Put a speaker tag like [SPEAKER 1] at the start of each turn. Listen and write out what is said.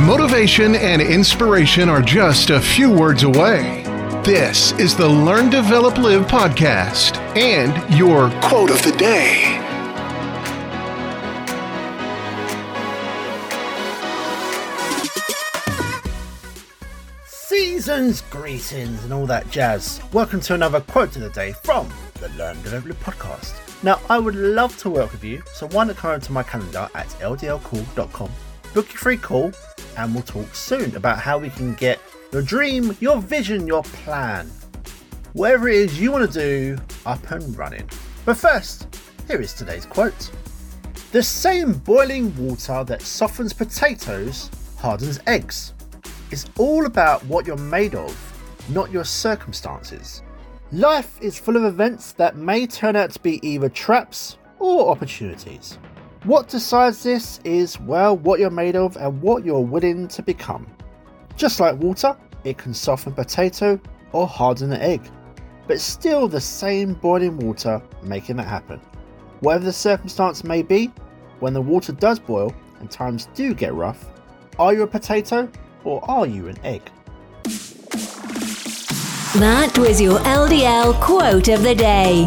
[SPEAKER 1] Motivation and inspiration are just a few words away. This is the Learn, Develop, Live podcast and your quote of the day.
[SPEAKER 2] Seasons, greetings, and all that jazz. Welcome to another quote of the day from the Learn, Develop, Live podcast. Now, I would love to work with you, so why not come over to my calendar at ldlcall.com, book your free call, and we'll talk soon about how we can get your dream, your vision, your plan, whatever it is you want to do, up and running. But first, here is today's quote The same boiling water that softens potatoes hardens eggs. It's all about what you're made of, not your circumstances. Life is full of events that may turn out to be either traps or opportunities. What decides this is, well, what you're made of and what you're willing to become. Just like water, it can soften potato or harden an egg, but still the same boiling water making that happen. Whatever the circumstance may be, when the water does boil and times do get rough, are you a potato or are you an egg?
[SPEAKER 3] That was your LDL quote of the day.